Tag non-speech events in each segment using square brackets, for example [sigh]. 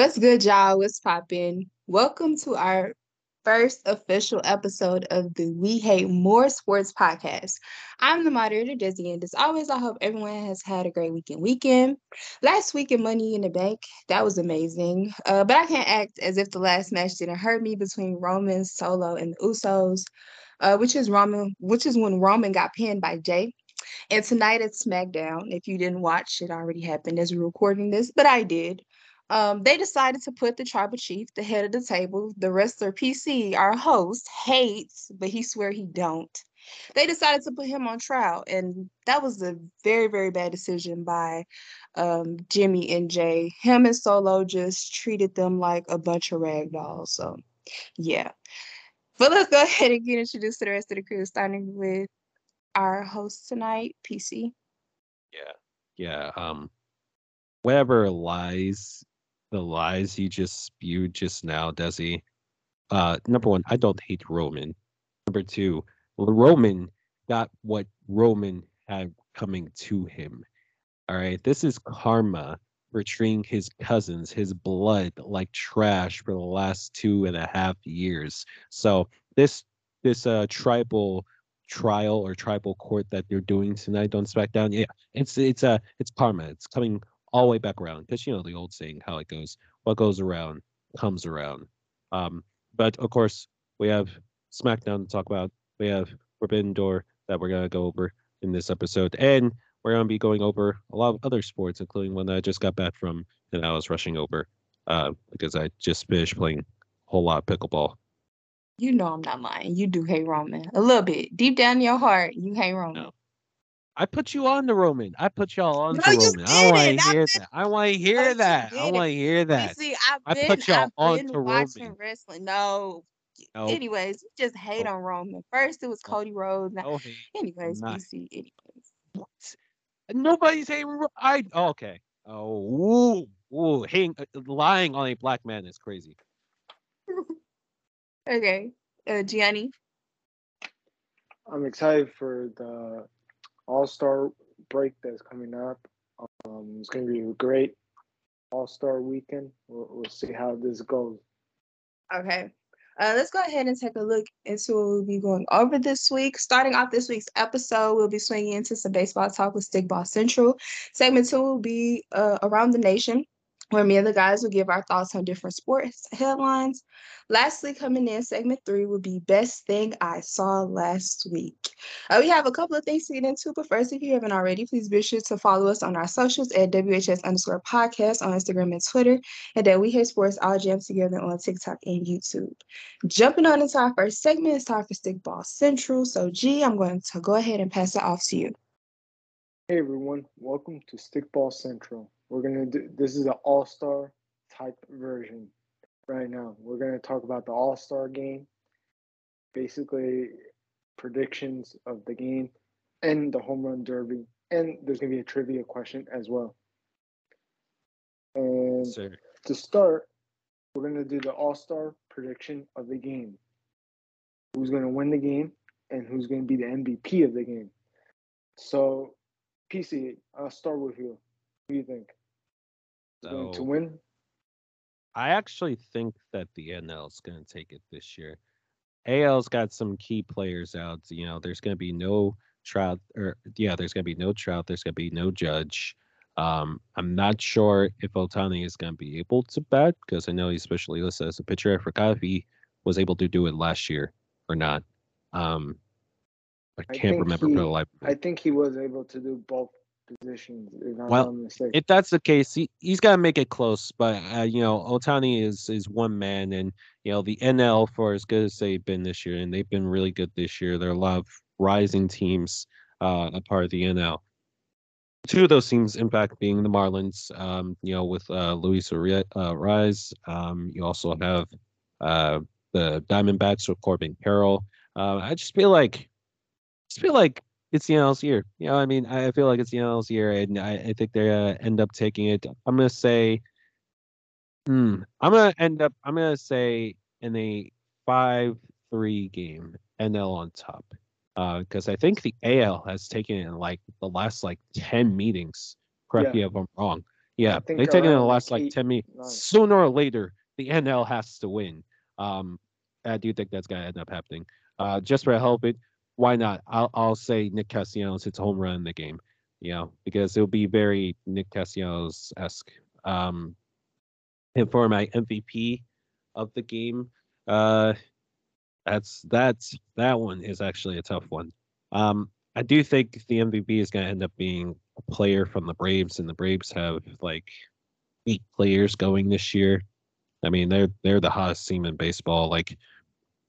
What's good, y'all? What's poppin'? Welcome to our first official episode of the We Hate More Sports podcast. I'm the moderator, Dezzy, and as always, I hope everyone has had a great weekend. Weekend last week in Money in the Bank, that was amazing. Uh, but I can't act as if the last match didn't hurt me between Roman Solo and the Usos, uh, which is Roman, which is when Roman got pinned by Jay. And tonight at SmackDown, if you didn't watch, it already happened as we're recording this, but I did. Um, they decided to put the tribal chief, the head of the table, the wrestler PC, our host, hates, but he swear he don't. They decided to put him on trial, and that was a very, very bad decision by um, Jimmy and Jay. Him and Solo just treated them like a bunch of rag dolls. So, yeah. But let's go [laughs] ahead and get introduced to the rest of the crew, starting with our host tonight, PC. Yeah, yeah. Um, whatever lies the lies you just spewed just now, Dezzy. Uh, number one, I don't hate Roman. Number two, Roman got what Roman had coming to him. All right, this is karma for treating his cousins, his blood, like trash for the last two and a half years. So this this uh tribal trial or tribal court that they're doing tonight on SmackDown, yeah, it's it's a uh, it's karma. It's coming all the way back around because you know the old saying how it goes what goes around comes around. Um, but of course we have smackdown to talk about. We have forbidden door that we're going to go over in this episode and we're going to be going over a lot of other sports including one that i just got back from and i was rushing over uh, because i just finished playing a whole lot of pickleball. You know i'm not lying. You do hate roman a little bit. Deep down in your heart you hate roman no. I put you on the Roman. I put y'all on no, the Roman. I want to hear that. I want to hear that. I want to hear that. See, I've been, I put y'all I've on to watching Roman. wrestling. No. no. Anyways, you just hate on Roman. First it was Cody Rhodes. Now, oh, anyways, not. BC. Anyways. What? Nobody's hating. I oh, okay. Oh, ooh, ooh, hating, uh, lying on a black man is crazy. [laughs] okay, uh, Gianni. I'm excited for the all Star break that's coming up. Um, it's going to be a great All Star weekend. We'll, we'll, see how this goes. Okay. Uh, let's go ahead and take a look into what we'll be going over this week. Starting off this week's episode, we'll be swinging into some baseball talk with Stickball Central. Segment two will be uh, around the nation where me and the guys will give our thoughts on different sports headlines. Lastly, coming in, segment three will be best thing I saw last week. Uh, we have a couple of things to get into, but first, if you haven't already, please be sure to follow us on our socials at WHS underscore podcast on Instagram and Twitter, and that we hate sports all jammed together on TikTok and YouTube. Jumping on into our first segment, it's time for Stickball Central. So, G, I'm going to go ahead and pass it off to you. Hey everyone, welcome to Stickball Central. We're gonna do this is an all-star type version right now. We're gonna talk about the all-star game, basically predictions of the game and the home run derby. And there's gonna be a trivia question as well. And to start, we're gonna do the all-star prediction of the game. Who's gonna win the game and who's gonna be the MVP of the game. So PC, I'll start with you. What do you think? So, to win? I actually think that the NL is going to take it this year. AL's got some key players out. You know, there's going to be no Trout, or yeah, there's going to be no Trout. There's going to be no Judge. Um, I'm not sure if Ohtani is going to be able to bat because I know he's especially listed as a pitcher. I forgot if he was able to do it last year or not. Um, I can't I remember he, for the life. I think he was able to do both positions. well, if that's the case, he he's got to make it close. But uh, you know, Ohtani is is one man, and you know the NL for as good as they've been this year, and they've been really good this year. There are a lot of rising teams uh, a part of the NL. Two of those teams, in fact, being the Marlins. Um, you know, with uh, Luis uh, Rise. Um, you also have uh, the Diamondbacks with Corbin Carroll. Uh, I just feel like, I just feel like it's the NL's year. You know, I mean, I feel like it's the NL's year, and I, I think they're gonna end up taking it. I'm gonna say, hmm, I'm gonna end up. I'm gonna say in a five-three game, NL on top, because uh, I think the AL has taken it in like the last like ten meetings. Correct yeah. me if I'm wrong. Yeah, think they taken it in the last like eight, ten minutes. nine. Sooner or later, the NL has to win. Um, I do think that's gonna end up happening. Uh, just for help it, why not? I'll I'll say Nick Castellanos hits a home run in the game. You know, because it'll be very Nick Castellanos esque. Um, and for my MVP of the game, uh, that's that's that one is actually a tough one. Um, I do think the MVP is going to end up being a player from the Braves, and the Braves have like eight players going this year. I mean, they're they're the hottest team in baseball. Like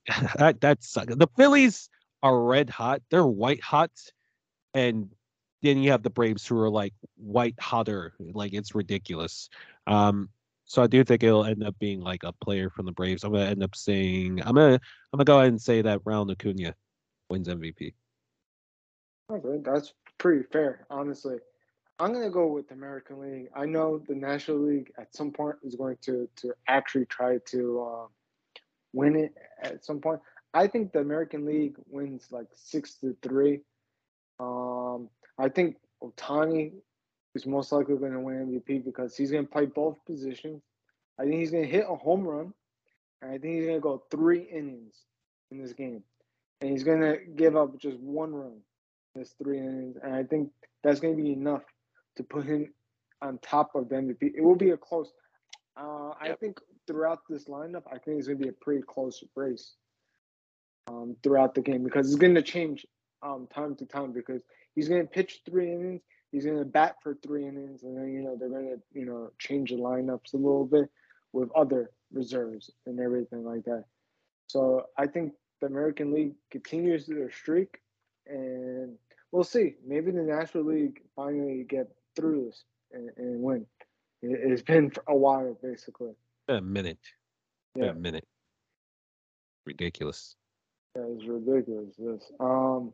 [laughs] that that's the Phillies are red hot. They're white hot, and then you have the Braves who are like white hotter. Like it's ridiculous. Um, so I do think it'll end up being like a player from the Braves. I'm gonna end up saying I'm gonna I'm gonna go ahead and say that Ronald Acuna wins MVP. Okay, that's pretty fair, honestly. I'm gonna go with the American League. I know the National League at some point is going to to actually try to uh, win it at some point. I think the American League wins like six to three. Um, I think Ohtani is most likely going to win MVP because he's going to play both positions. I think he's going to hit a home run, and I think he's going to go three innings in this game, and he's going to give up just one run in this three innings, and I think that's going to be enough to put him on top of the MVP. It will be a close. Uh, I think throughout this lineup, I think it's going to be a pretty close race um, throughout the game because it's going to change um, time to time because he's going to pitch three innings, he's going to bat for three innings, and then you know they're going to you know change the lineups a little bit with other reserves and everything like that. So I think the American League continues their streak, and we'll see. Maybe the National League finally get through this and, and win. It, it's been a while, basically. A minute. Yeah. Yeah. A minute. Ridiculous. That is ridiculous. This. Um,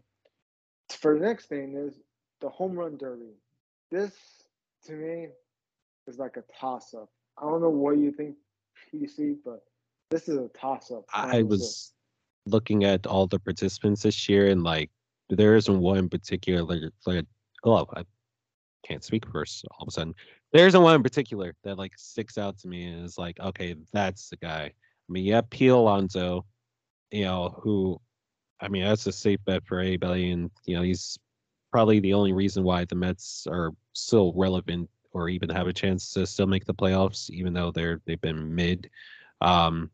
for the next thing is the home run derby. This to me is like a toss up. I don't know what you think, PC, but this is a toss up. I was looking at all the participants this year, and like there isn't one in particular. Like, like oh, I can't speak first. All of a sudden, there isn't one in particular that like sticks out to me and is like, okay, that's the guy. I mean, have P. Alonso, you know, who, I mean, that's a safe bet for anybody, and you know, he's probably the only reason why the Mets are still relevant or even have a chance to still make the playoffs, even though they're they've been mid. Um,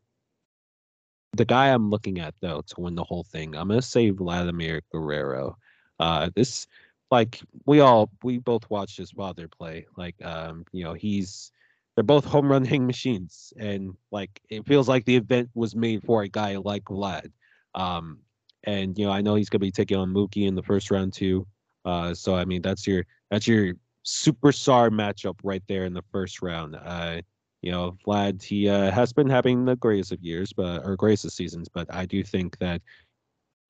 the guy I'm looking at though to win the whole thing, I'm gonna say Vladimir Guerrero. Uh, this like we all we both watched his father play. Like um, you know, he's they're both home run hitting machines, and like it feels like the event was made for a guy like Vlad. Um, and you know, I know he's gonna be taking on Mookie in the first round too. Uh, so I mean, that's your that's your superstar matchup right there in the first round. Uh, you know, Vlad, he uh, has been having the greatest of years, but or greatest of seasons, but I do think that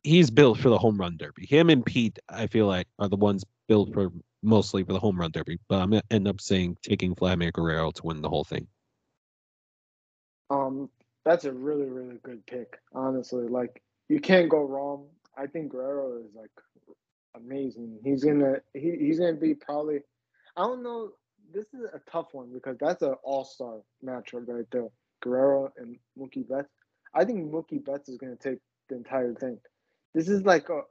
he's built for the home run derby. Him and Pete, I feel like, are the ones built for mostly for the home run derby. But I'm gonna end up saying taking Vladimir Guerrero to win the whole thing. Um, that's a really, really good pick. Honestly, like you can't go wrong. I think Guerrero is like amazing. He's gonna he, he's gonna be probably. I don't know. This is a tough one because that's an all star matchup right there. Guerrero and Mookie Betts. I think Mookie Betts is gonna take the entire thing. This is like a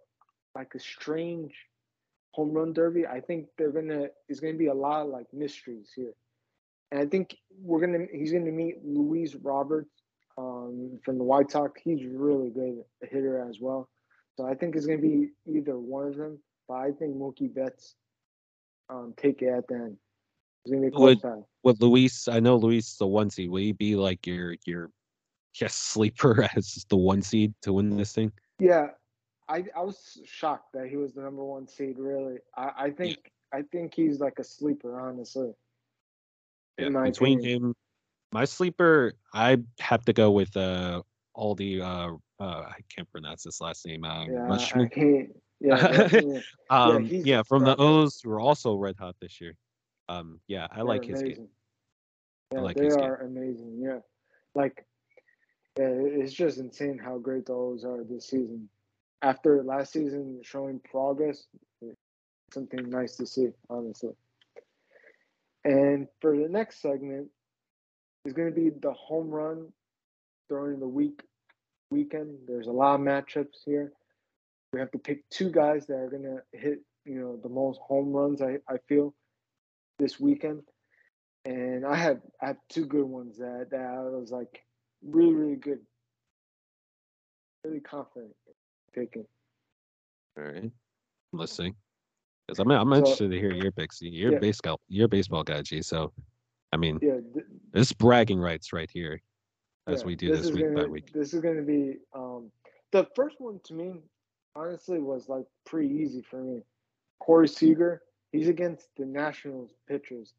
like a strange home run derby. I think they're gonna. There's gonna be a lot of like mysteries here. And I think we're gonna he's gonna meet Luis Roberts um, from the White Sox. He's really good a hitter as well. So I think it's gonna be either one of them. But I think Mookie Betts um, take it at the end. It's gonna be a close Would- battle. With Luis, I know Luis is the one seed. Will he be like your your yes [laughs] sleeper [laughs] as the one seed to win this thing? Yeah, I I was shocked that he was the number one seed. Really, I I think I think he's like a sleeper. Honestly, Yeah, between opinion. him, my sleeper, I have to go with uh all the uh uh I can't pronounce his last name. Uh, Yeah, I can't. Yeah, [laughs] Rushnick, Um, he's yeah, from the. O's who are also red hot this year. Um, yeah, I like his game. Yeah, like they his game. are amazing. Yeah, like yeah, it's just insane how great the O's are this season. After last season showing progress, something nice to see. Honestly. And for the next segment is going to be the home run during the week weekend. There's a lot of matchups here. We have to pick two guys that are going to hit, you know, the most home runs. I, I feel this weekend, and I had I had two good ones that that I was like really really good, really confident picking. All right. I'm listening. Because I'm, I'm So- interested to hear your picks. You're Yeah. a baseball, you're a baseball guy, G. So, I mean, Yeah, th- it's bragging rights right here as yeah, we do this, is week by week. This is going to be um the first one to me. Honestly, was like pretty easy for me. Corey Seager, he's against the Nationals pitchers.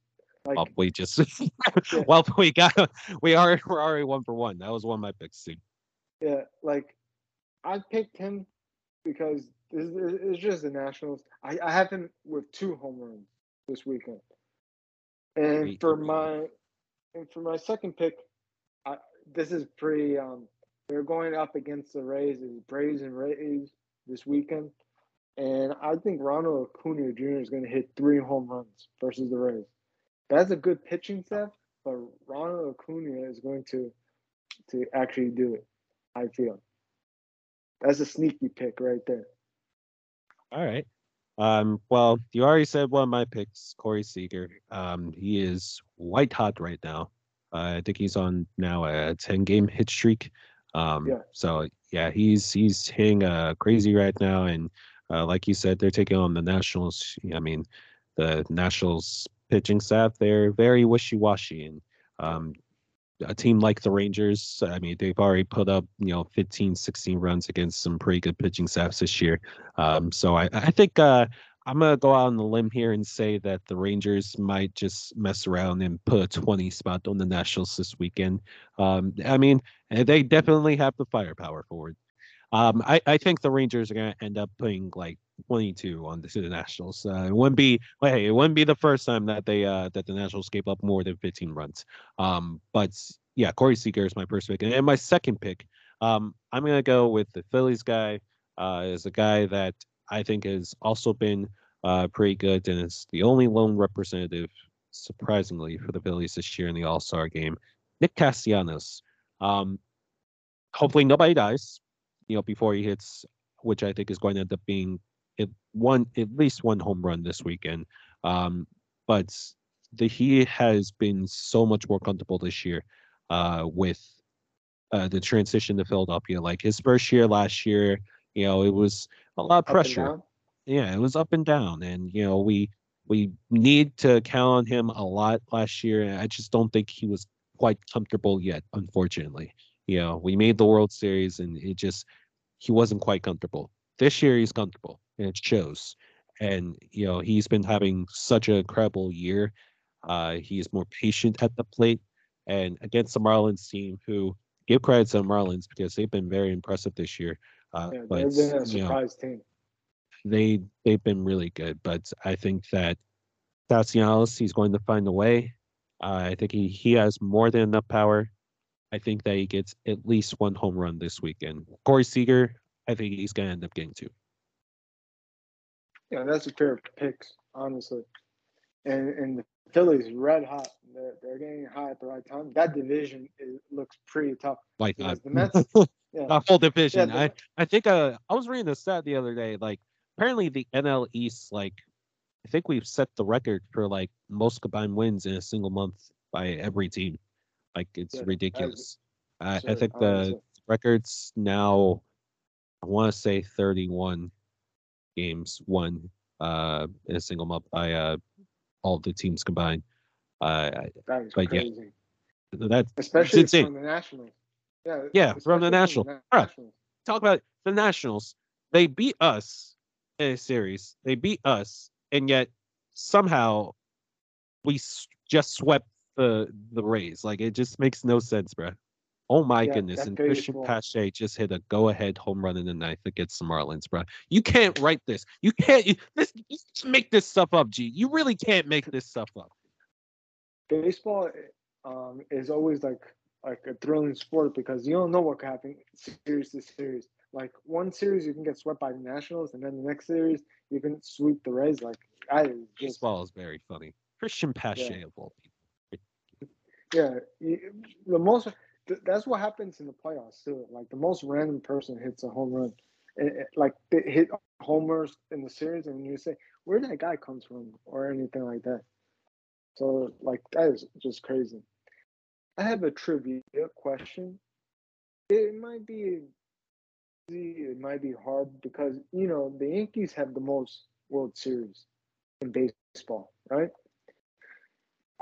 Like Well, we just, [laughs] [laughs] well, we got, we are, we're already one for one. That was one of my picks, too. Yeah, like I picked him because this it's just the Nationals. I, I have him with two home runs this weekend. And for my and for my second pick, I, this is pretty um they're going up against the Rays, the Braves and Rays this weekend. And I think Ronald Acuna Jr. is going to hit three home runs versus the Rays. That's a good pitching staff, but Ronald Acuna is going to to actually do it. I feel. That's a sneaky pick right there. All right. Um, well, you already said one of my picks, Corey Seager. Um, he is white hot right now. Uh, I think he's on now a 10 game hit streak. Um, Yeah. so yeah, he's he's hitting uh crazy right now. And uh, like you said, they're taking on the Nationals. I mean, the Nationals pitching staff, they're very wishy-washy. And um, a team like the Rangers, I mean, they've already put up, you know, 15, 16 runs against some pretty good pitching staffs this year. Um, so I, I think uh, I'm gonna go out on the limb here and say that the Rangers might just mess around and put a 20 spot on the Nationals this weekend. Um, I mean, eh, they definitely have the firepower for it. Um, I, I think the Rangers are gonna end up putting like 22 on the, to the Nationals. Uh, it wouldn't be hey, it wouldn't be the first time that they uh, that the Nationals gave up more than 15 runs. Um, but yeah, Corey Seager is my first pick, and, and my second pick, um, I'm gonna go with the Phillies guy. Uh, is a guy that I think has also been uh, pretty good, and is the only lone representative, surprisingly, for the Phillies this year in the All Star game. Nick Castellanos. Um, hopefully nobody dies, you know, before he hits, which I think is going to end up being at one at least one home run this weekend. Um, but the, he has been so much more comfortable this year uh, with uh, the transition to Philadelphia. Like his first year last year, you know, it was a lot of pressure yeah, it was up and down, and you know we we need to count on him a lot last year. and I just don't think he was quite comfortable yet. Unfortunately, you know we made the World Series, and it just he wasn't quite comfortable. This year he's comfortable, and it shows. And you know he's been having such an incredible year. Uh, he is more patient at the plate, and against the Marlins team, who give credit to the Marlins because they've been very impressive this year. Uh, Yeah, but they've been a you know, surprise team. they they've been really good, but I think that Castellanos he's going to find a way. Uh, I think he he has more than enough power. I think that he gets at least one home run this weekend. Corey Seager, I think he's going to end up getting two. Yeah, that's a pair of picks, honestly. And and the Phillies red hot. They're, they're getting hot at the right time. That division is, looks pretty tough. Like uh, the Mets, [laughs] yeah, the whole division. the- I I think uh I was reading the stat the other day. Like apparently the NL East, like I think we've set the record for like most combined wins in a single month by every team. Like it's Yeah, ridiculous. I, I absurd, think the records now I want to say 31 games won uh in a single month by uh all the teams combined. Uh I- that is but yeah, crazy. that Especially insane. from the Nationals. Yeah, Yeah, from the especially National- Na- Bruh. Nationals. talk about the Nationals. They beat us in a series. They beat us, and yet somehow we s- just swept the the Rays. Like it just makes no sense, bro. Oh my Yeah, goodness! And Cristian. Pache just hit a go-ahead home run in the ninth against the Marlins, bro. You can't write this. You can't. You, this. You just make this stuff up, G. You really can't make this stuff up. baseball um, is always like like a thrilling sport because you don't know what could happen series to series. Like one series you can get swept by the Nationals, and then the next series you can sweep the Rays. Like I just Baseball is very funny. Cristian Pache of all people. Yeah, you- the most th- that's what happens in the playoffs too. Like the most random person hits a home run, and, and, like they hit homers in the series, and you say where that guy comes from or anything like that. So like that is just crazy. I have a trivia question. It might be easy, it might be hard because you know the Yankees have the most World Series in baseball, right?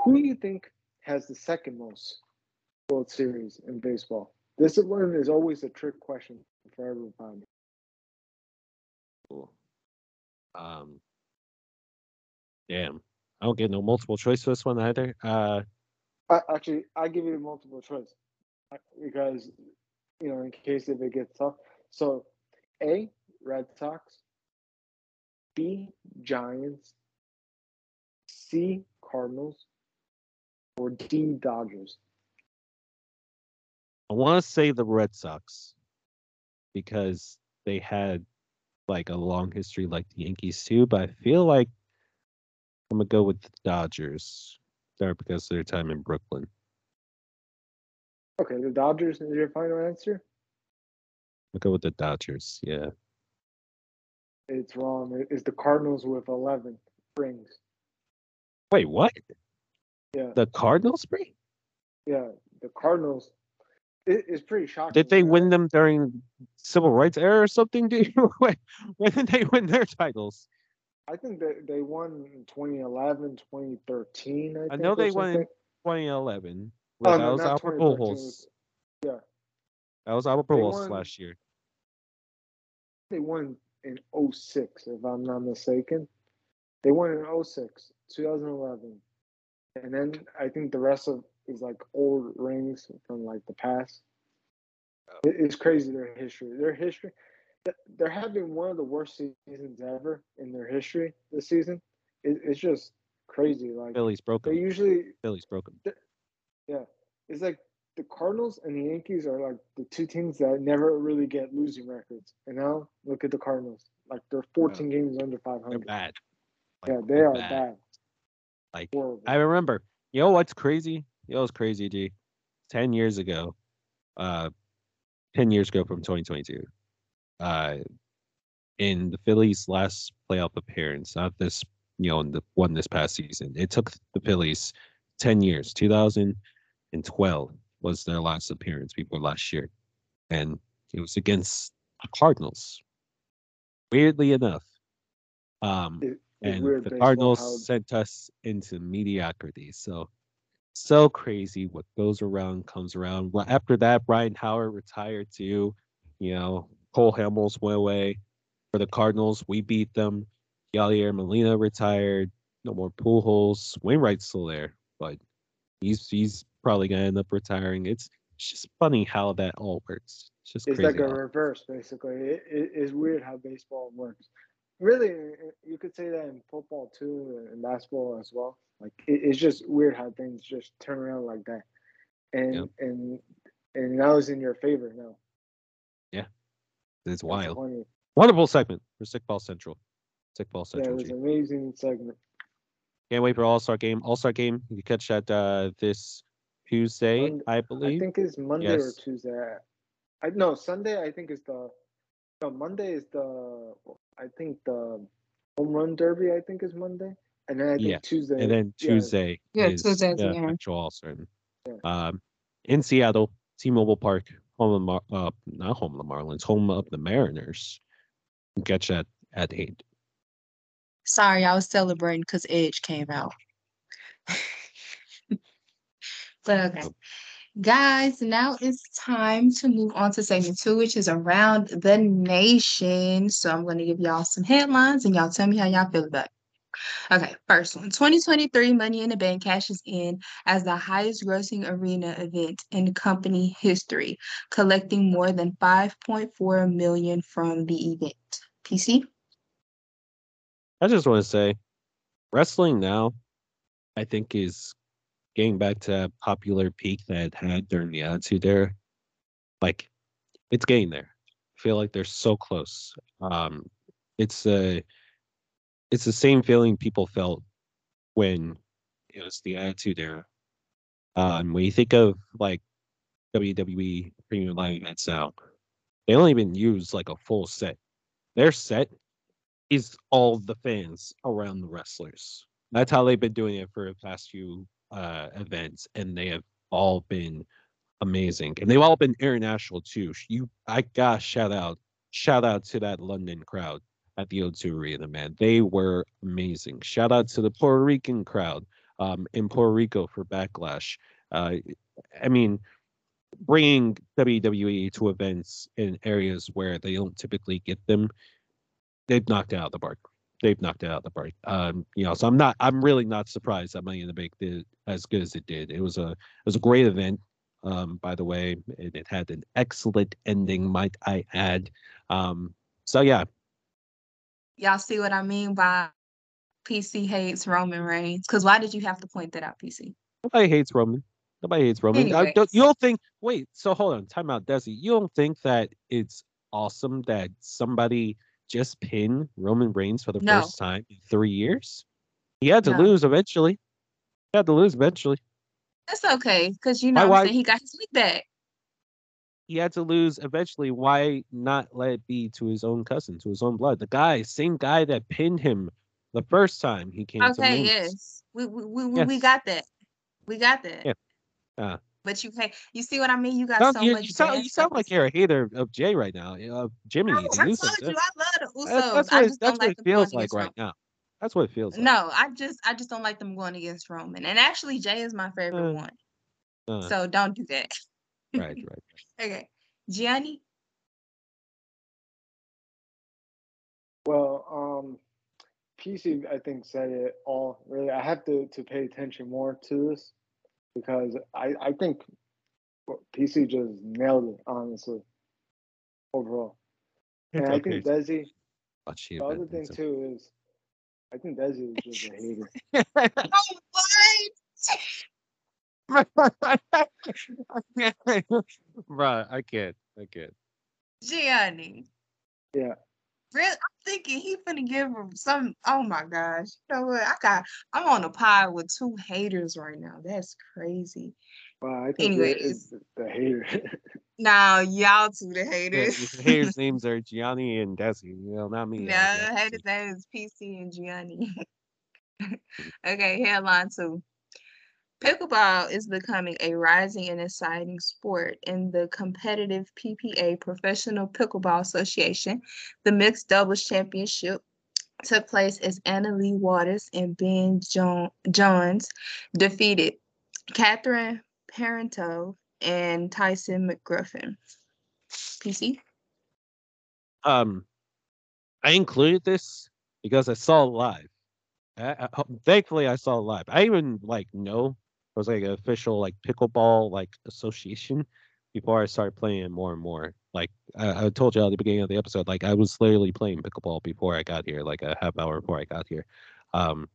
Who do you think has the second most World Series in baseball? This one is always a trick question for everybody. Cool. Um, damn, I don't get no multiple choice for this one either. Uh, I, actually, I give you multiple choice uh, because you know in case if it gets tough. So, A, Red Sox. B, Giants. C, Cardinals. Or D, Dodgers. I want to say the Red Sox because they had like a long history like the Yankees too, but I feel like I'm gonna go with the Dodgers there because of their time in Brooklyn. Okay, the Dodgers is your final answer. I'll go with the Dodgers. Yeah. It's wrong. It's the Cardinals with eleven rings. Wait, what? Yeah, The Cardinals bring? yeah. The Cardinals. It, it's pretty shocking. Did they win them during civil rights era or something? [laughs] Dude, when, when did they win their titles? I think that they won in 2011, 2013. I, I think, know they won in something. 2011. Oh, Well, no, that was Albert 2013, Pujols. yeah. That was Albert Pujols last year. They won in 06, if I'm not mistaken. They won in 06, 2011. And then I think the rest of is like old rings from like the past. Oh. It's crazy their history. Their history, they're having one of the worst seasons ever in their history this season. It, it's just crazy. Like Phillies broken. they usually Phillies broken. them. Yeah, it's like the Cardinals and the Yankees are like the two teams that never really get losing records. And now look at the Cardinals; like they're 14 games under 500. They're 500. bad. yeah, Like, they they're are bad. Like Horrible. I remember. You know what's crazy? Know what's crazy, G? Ten years ago, uh, ten years ago from 2022, uh, in the Phillies' last playoff appearance, not this, you know, in the one this past season, it took the Phillies ten years. 2012 was their last appearance before last year, and it was against the Cardinals. Weirdly enough, um, It- it's and the Cardinals how- sent us into mediocrity. So, so crazy. What goes around comes around. Well, After that, Ryan Howard retired too. You know, Cole Hamels went away for the Cardinals. We beat them. Yadier Molina retired. No more Pujols. Wainwright's still there, but he's he's probably gonna end up retiring. It's, it's just funny how that all works. It's just It's like a reverse, basically. It, it, it's weird how baseball works. Really, you could say that in football too, and basketball as well. Like it, it's just weird how things just turn around like that, and Yep. and and now it's in your favor now. Yeah, it's wild. funny. Wonderful segment for Stickball Central. Stickball Yeah, Central. it was an amazing segment. Can't wait for All Star Game. All Star Game. You can catch that uh, this Tuesday, I believe. I think it's Monday Yes. or Tuesday. I no Sunday. I think is the no Monday is the I think the home run derby. I think is Monday, and then I think Yeah, Tuesday. and then Tuesday Yeah, is Tuesday's the the game. actual Yeah. Um, in Seattle, T-Mobile Park, home of Mar- uh, not home of the Marlins, home of the Mariners. You catch that at eight. Sorry, I was celebrating because Edge came out. [laughs] but okay. Guys, now it's time to move on to segment two, which is around the nation. So I'm going to give y'all some headlines and y'all tell me how y'all feel about it. Okay, first one 2023 Money in the Bank cashes in as the highest grossing arena event in company history, collecting more than 5.4 million from the event. PC? I just want to say, wrestling now, I think is getting back to that popular peak that it had during the Attitude Era. Like, it's getting there. I feel like they're so close. Um, it's a, it's the same feeling people felt when It was the Attitude Era. Um, when you think of like WWE premium live events now, they don't even use like a full set. Their set is all the fans around the wrestlers. That's how they've been doing it for the past few uh, events, and they have all been amazing, and they've all been international too. You, I got shout out, shout out to that London crowd at the O2 Arena, man. They were amazing. Shout out to the Puerto Rican crowd um, in Puerto Rico for Backlash. Uh, I mean, bringing WWE to events in areas where they don't typically get them, they've knocked out the park. They've knocked out the park. Um, you know, so I'm not, I'm really not surprised that Money in the Bank did as good as it did. It was a, it was a great event. Um, by the way, it, it had an excellent ending, might I add. Um, so yeah, Y'all see what I mean by PC hates Roman Reigns? Because why did you have to point that out, PC? Nobody hates Roman. Nobody hates Roman. I don't, you don't think? Wait. So hold on. Time out, Dezzy. You don't think that it's awesome that somebody just pinned Roman Reigns for the No. first time in three years? He had to No. lose eventually. He had to lose eventually. That's okay, because you know Why- what I'm saying? He got his week back. He had to lose eventually. Why not let it be to his own cousin, to his own blood? The guy, same guy that pinned him the first time he came to Okay, yes. We we, we, we- we got that. We got that. Yeah. Uh, but you can't you see what I mean? You got so much you sound, you sound like you're a hater of Jay right now. Uh, Jimmy, No, I told you I love the Usos. That's, what, it- that's what like it feels like right now. That's what it feels like. No, I just I just don't like them going against Roman. And actually Jay is my favorite Uh, one. Uh, So don't do that. right, right. Okay. Gianni? Well, um, PC I think said it all. Really, I have to to pay attention more to this because I I think PC just nailed it honestly overall. And I think Dezzy. Watch The other thing too is, I think Dezzy is just a [laughs] hater. [laughs] Oh what? [laughs] Bruh, I can't. I can't. Gianni. Yeah. Really, I'm thinking he finna give him some. Oh my gosh! You know what? I got. I'm on a pod with two haters right now. That's crazy. Wow, I think Anyways. it's the hater. [laughs] Now y'all two the Yeah, haters. his haters' [laughs] names are Gianni and Dezzy. You know, not me. No, haters name is PC and Gianni. okay, headline two. Pickleball is becoming a rising and exciting sport in the competitive PPA Professional Pickleball Association. The Mixed Doubles Championship took place as Anna Leigh Waters and Ben jo- Johns defeated Catherine Parenteau and Tyson McGriffin. PC? Um, I included this because I saw it live. I, I, thankfully, I saw it live. I even like know it was like an official like pickleball like association before I started playing more and more. Like I, I told you at the beginning of the episode, like I was literally playing pickleball before I got here, like a half hour before I got here. Um,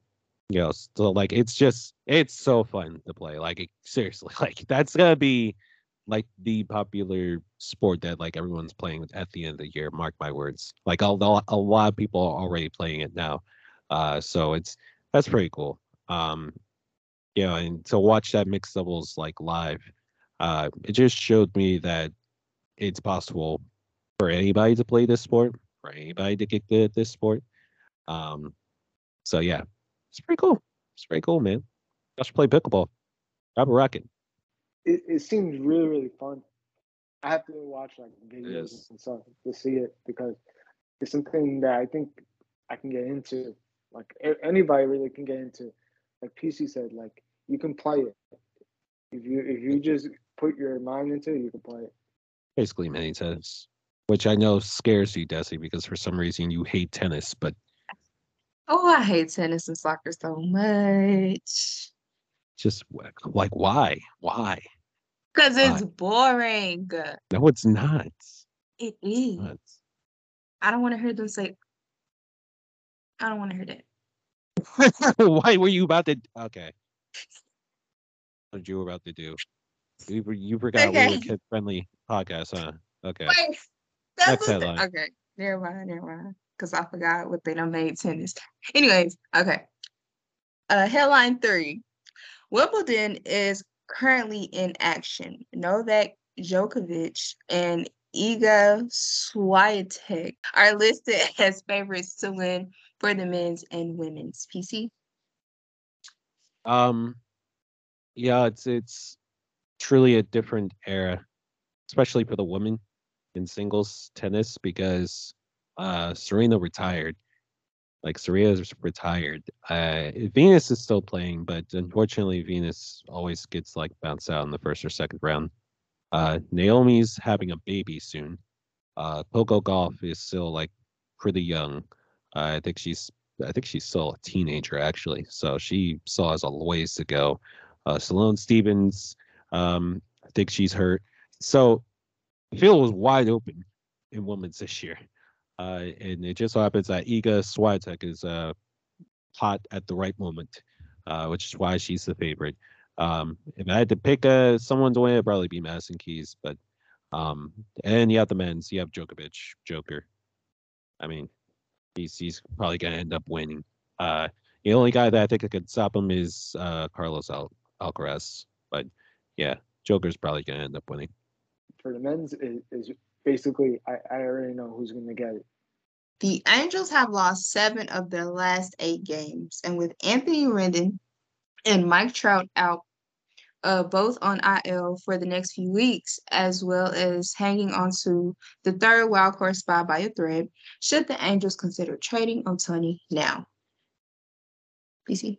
you know, so like it's just it's so fun to play. Like it, seriously, [laughs] like that's gonna be like the popular sport that like everyone's playing at the end of the year. Mark my words. Like a, a a lot of people are already playing it now. Uh, so it's that's pretty cool. Um, you know, and to watch that mixed doubles like live, uh, it just showed me that it's possible for anybody to play this sport, for anybody to get good at this sport. Um, so yeah, it's pretty cool. It's pretty cool, man. I should play pickleball. Grab a racket. it, it seems really really fun. I have to watch like videos and stuff to see it because it's something that I think I can get into. Like anybody really can get into. Like PC said, like you can play it if you if you just put your mind into it, you can play it. basically mini tennis, which I know scares you, Dezzy, because for some reason you hate tennis. But Oh, I hate tennis and soccer so much. just like, why? Why? Because it's Why? boring. No, it's not. It is. Not. I don't want to hear them say, I don't want to hear that. [laughs] why were you about to? Okay. What you were about to do? You, you forgot we were Okay. kid friendly podcast, huh? Okay. Wait, that's Next what the- headline. okay. Never mind, never mind. Because I forgot what they done made tennis. Anyways, okay. Uh, headline three Wimbledon is currently in action. Novak Djokovic and Iga Swiatek are listed [laughs] as favorites to win for the men's and women's PC. Um, yeah, it's it's truly a different era, especially for the women in singles tennis because uh Serena retired. Like Serena's retired. Uh, Venus is still playing, but unfortunately, Venus always gets like bounced out in the first or second round. Uh, Naomi's having a baby soon. Uh, Coco Gauff is still like pretty young. Uh, I think she's I think she's still a teenager actually, so she still has a ways to go. Uh, Sloane Stephens, um, I think she's hurt. So field was wide open in women's this year. Uh, and it just so happens that Iga Swiatek is uh, hot at the right moment, uh, which is why she's the favorite. Um, if I had to pick uh, someone to win, it'd probably be Madison Keys. But um, and you have the men's, you have Djokovic, Joker. I mean, he's he's probably gonna end up winning. Uh, the only guy that I think I could stop him is uh, Carlos Al- Alcaraz. But yeah, Joker's probably gonna end up winning. For the men's, is, is basically I, I already know who's gonna get it. The Angels have lost seven of their last eight games, and with Anthony Rendon and Mike Trout out uh, both on IL for the next few weeks, as well as hanging on to the third wild card spot by a thread, should the Angels consider trading Ohtani now? PC?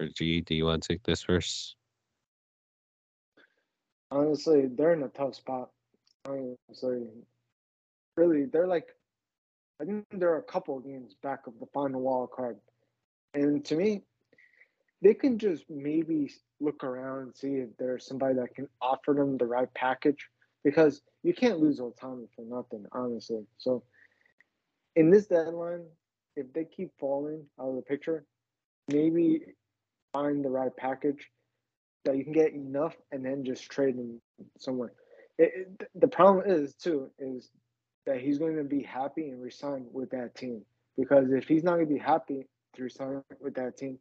Or G, do you want to take this first? Honestly, they're in a tough spot. Honestly, really, they're like, I think they're a couple games back of the final wild card. And to me, they can just maybe look around and see if there's somebody that can offer them the right package because you can't lose Ohtani for nothing, honestly. So in this deadline, if they keep falling out of the picture, maybe find the right package that you can get enough and then just trade them somewhere. It, it, the problem is too is that he's going to be happy and resign with that team because if he's not going to be happy to resign with that team,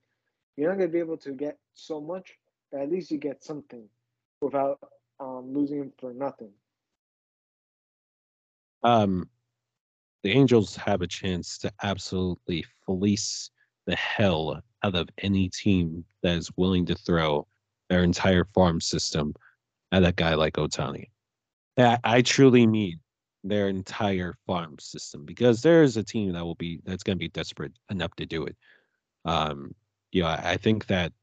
you're not going to be able to get so much, but at least you get something without um, losing him for nothing. Um, the Angels have a chance to absolutely fleece the hell out of any team that is willing to throw their entire farm system at a guy like Ohtani. I, I truly mean their entire farm system because there is a team that will be that's going to be desperate enough to do it. Um, you know, I, I think that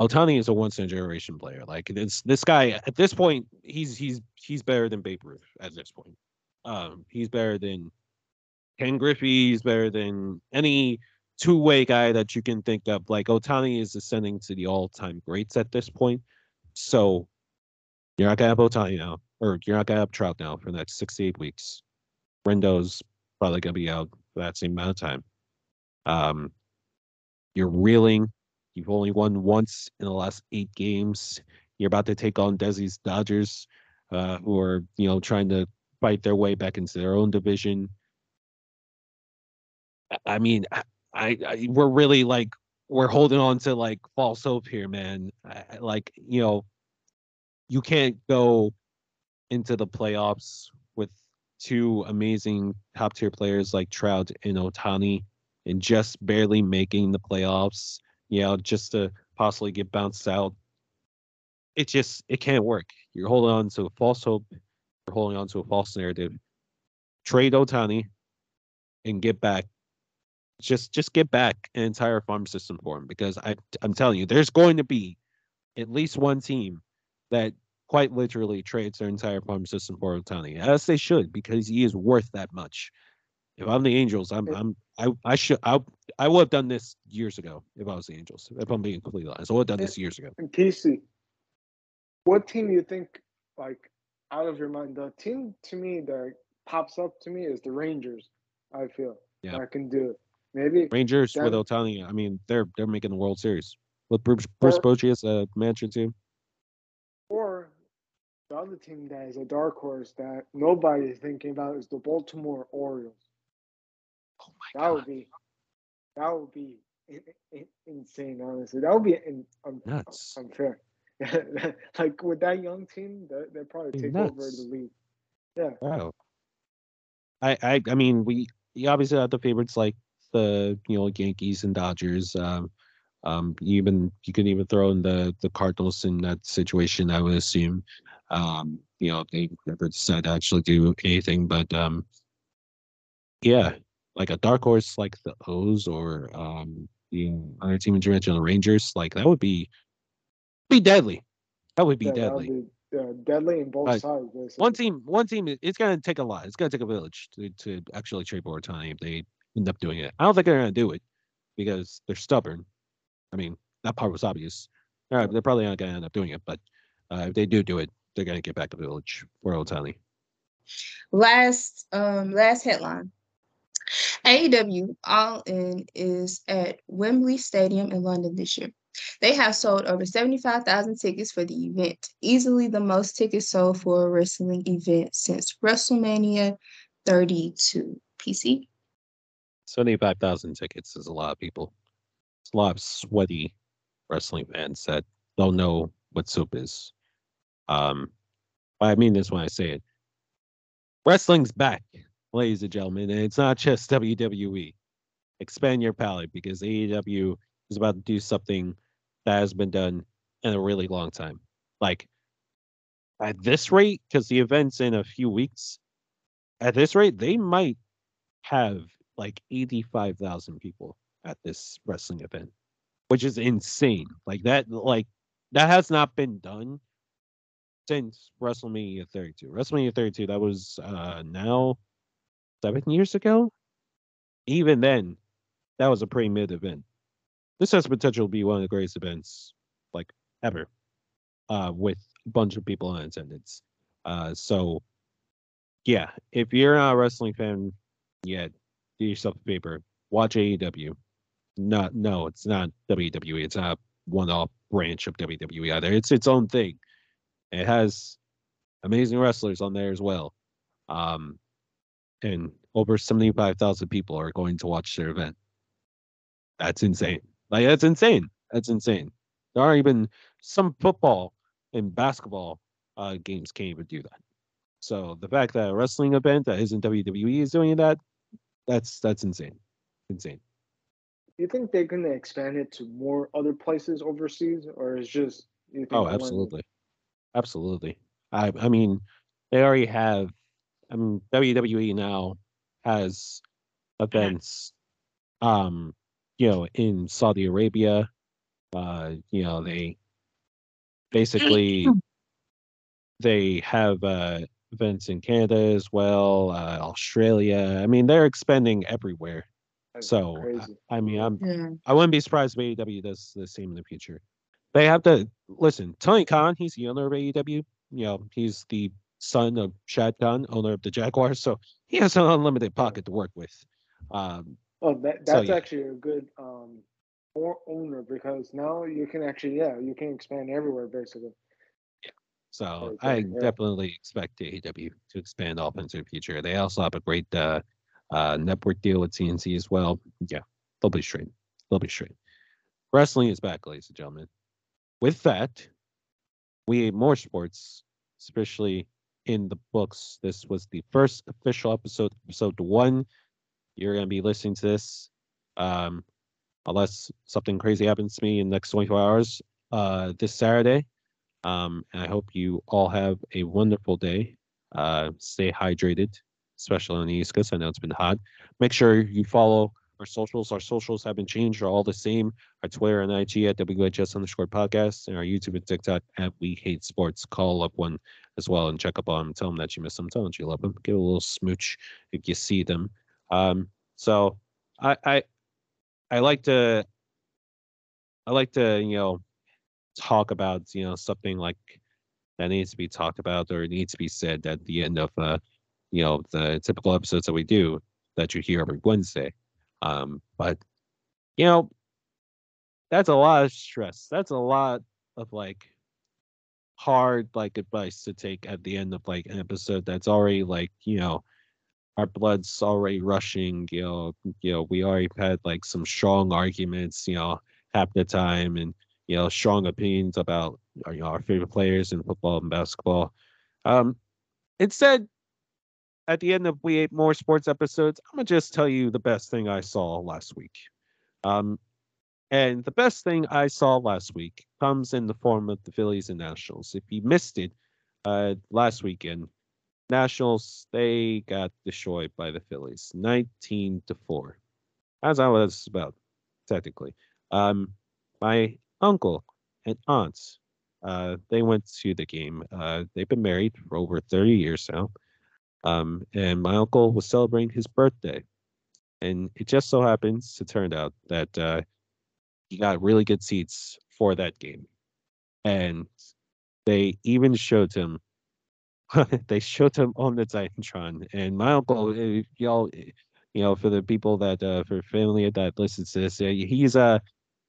Ohtani is a once in a generation player. Like it's this guy at this point, he's he's he's better than Babe Ruth at this point. Um, he's better than Ken Griffey. He's better than any two way guy that you can think of. Like Ohtani is ascending to the all time greats at this point. So you're not gonna have Ohtani now, or you're not gonna have Trout now for the next six to eight weeks. Rendon's probably gonna be out for that same amount of time. Um, you're reeling. You've only won once in the last eight games. You're about to take on Dezzy's Dodgers, uh, who are you know trying to fight their way back into their own division. I mean, I, I we're really like we're holding on to like false hope here, man. I, like you know, you can't go into the playoffs with two amazing top tier players like Trout and Ohtani and just barely making the playoffs, you know, just to possibly get bounced out. It just it can't work. You're holding on to a false hope. You're holding on to a false narrative. Trade Ohtani and get back. Just just get back an entire farm system for him because I I'm telling you, there's going to be at least one team that quite literally trades their entire farm system for Ohtani, as they should, because he is worth that much. If I'm the Angels, I'm I'm I I should I I would have done this years ago if I was the Angels. If I'm being completely honest, I would have done this years ago. And PC, what team do you think like out of your mind? The team to me that pops up to me is the Rangers. I feel Yeah. I can do it. Maybe Rangers with Ohtani, I mean, they're they're making the World Series with Bruce, Bruce Bochy as a manager team. Or the other team that is a dark horse that nobody is thinking about is the Baltimore Orioles. Oh my That would be that would be in, in, insane. Honestly, that would be in, nuts. unfair. [laughs] like with that young team, they they probably take nuts. over the league. Yeah. Wow. I I I mean we you obviously have the favorites like the you know Yankees and Dodgers. Um, um, even you can even throw in the the Cardinals in that situation. I would assume. Um, you know they never decided to actually do anything, but um, yeah, like a dark horse like the O's or um the other team in mentioned, the Rangers, like that would be be deadly. That would be yeah, deadly. Be, uh, deadly in both but sides. Basically. One team, one team. It's gonna take a lot. It's gonna take a village to, to actually trade Ohtani if they end up doing it. I don't think they're gonna do it because they're stubborn. I mean, that part was obvious. All right, they're probably not gonna end up doing it, but uh, if they do do it, they're gonna get back to the village for Ohtani. Last, um, last headline. AEW All In is at Wembley Stadium in London this year. They have sold over 75,000 tickets for the event, easily the most tickets sold for a wrestling event since WrestleMania 32. PC? 75,000 tickets is a lot of people. It's a lot of sweaty wrestling fans that don't know what soap is. Um, I mean this when I say it. Wrestling's back, ladies and gentlemen, and it's not just WWE. Expand your palette because AEW is about to do something that has been done in a really long time. Like at this rate, because the event's in a few weeks, at this rate, they might have like 85,000 people at this wrestling event, which is insane. Like that, like that has not been done since WrestleMania 32. WrestleMania 32, that was uh now seven years ago. Even then, that was a pretty mid event this has potential to be one of the greatest events like ever uh, with a bunch of people in attendance. Uh, so, yeah, if you're not a wrestling fan yet, do yourself a favor. Watch AEW. Not no, it's not WWE. It's not one-off branch of WWE either. It's its own thing. It has amazing wrestlers on there as well. Um, and over 75,000 people are going to watch their event. That's insane. Like that's insane. That's insane. There are even some football and basketball uh, games can't even do that. So the fact that a wrestling event that isn't WWE is doing that, that's that's insane. Insane. Do You think they're gonna expand it to more other places overseas, or is just? Oh, absolutely, absolutely. I I mean, they already have. I mean, WWE now has events um you know, in Saudi Arabia. Uh, you know, they basically [clears throat] they have uh, events in Canada as well, uh, Australia. I mean, they're expanding everywhere. That's so I, I, mean, I'm yeah. I wouldn't be surprised if AEW does the same in the future. They have to listen. Tony Khan, he's the owner of AEW. You know, he's the son of Shad Khan, owner of the Jaguars, so he has an unlimited pocket to work with. Um, Oh, that that's so, yeah. actually a good um owner because now you can actually yeah you can expand everywhere basically. Yeah. So I yeah. definitely expect AEW to expand off into the future. They also have a great uh, uh, network deal with CNC as well. Yeah, they'll be straight. They'll be straight. Wrestling is back, ladies and gentlemen. With that, we more sports, especially in the books. This was the first official episode, episode one you're going to be listening to this, um, unless something crazy happens to me in the next 24 hours, uh, this Saturday. Um, and I hope you all have a wonderful day. Uh, stay hydrated, especially on the East Coast. I know it's been hot. Make sure you follow our socials. Our socials haven't changed; are all the same. Our Twitter and IG at WHS underscore podcast, and our YouTube and TikTok at We Hate Sports. Call up one as well and check up on them. Tell them that you miss them. Tell them that you love them. Give a little smooch if you see them. Um, so I, I I like to I like to you know talk about you know something like that needs to be talked about or needs to be said at the end of uh you know the typical episodes that we do that you hear every Wednesday. Um, but you know that's a lot of stress. That's a lot of like hard like advice to take at the end of like an episode that's already like you know our blood's already rushing. You know, you know, we already had like some strong arguments. You know, half the time, and you know, strong opinions about you know, our favorite players in football and basketball. Um, instead, at the end of We Hate More Sports episodes, I'm gonna just tell you the best thing I saw last week. Um, and the best thing I saw last week comes in the form of the Phillies and Nationals. If you missed it uh, last weekend, Nationals they got destroyed by the Phillies, 19 to four. As I was about technically. Um, my uncle and aunts, uh, they went to the game. Uh, they've been married for over 30 years now. Um, and my uncle was celebrating his birthday. And it just so happens to turn out that uh, he got really good seats for that game. And they even showed him [laughs] they showed him on the Titantron. And my uncle, eh, y'all, eh, you know, for the people that uh, for family that listens to this, he's a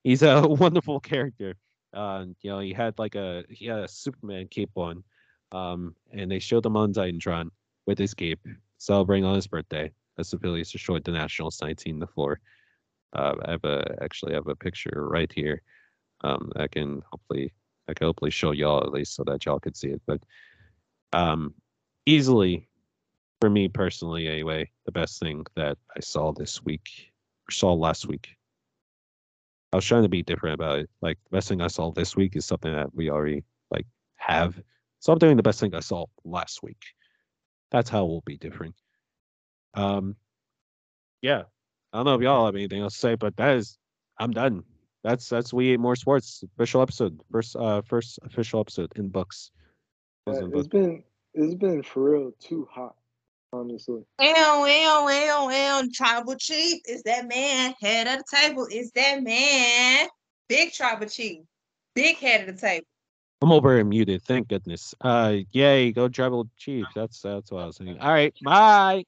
he's [laughs] a wonderful character. Uh, you know, he had like a he had a Superman cape on, um, and they showed him on Titantron with his cape, celebrating on his birthday. As the Phillies destroyed the Nationals 19 to four. Uh, I have a actually have a picture right here. Um, I can hopefully I can hopefully show y'all at least so that y'all could see it. But um, easily for me personally, anyway, the best thing that I saw this week or saw last week. I was trying to be different about it. Like the best thing I saw this week is something that we already like have. So I'm doing the best thing I saw last week. That's how we'll be different. Um, yeah, I don't know if y'all have anything else to say, but that is, I'm done. That's that's we hate more sports official episode, first uh first official episode in books. Yeah, it's been it's been for real too hot, honestly. Well, well, well, well, tribal chief is that man. Head of the table is that man. Big tribal chief, big head of the table. I'm over and muted. Thank goodness. Uh, yay, go tribal chief. That's that's what I was saying. All right, bye.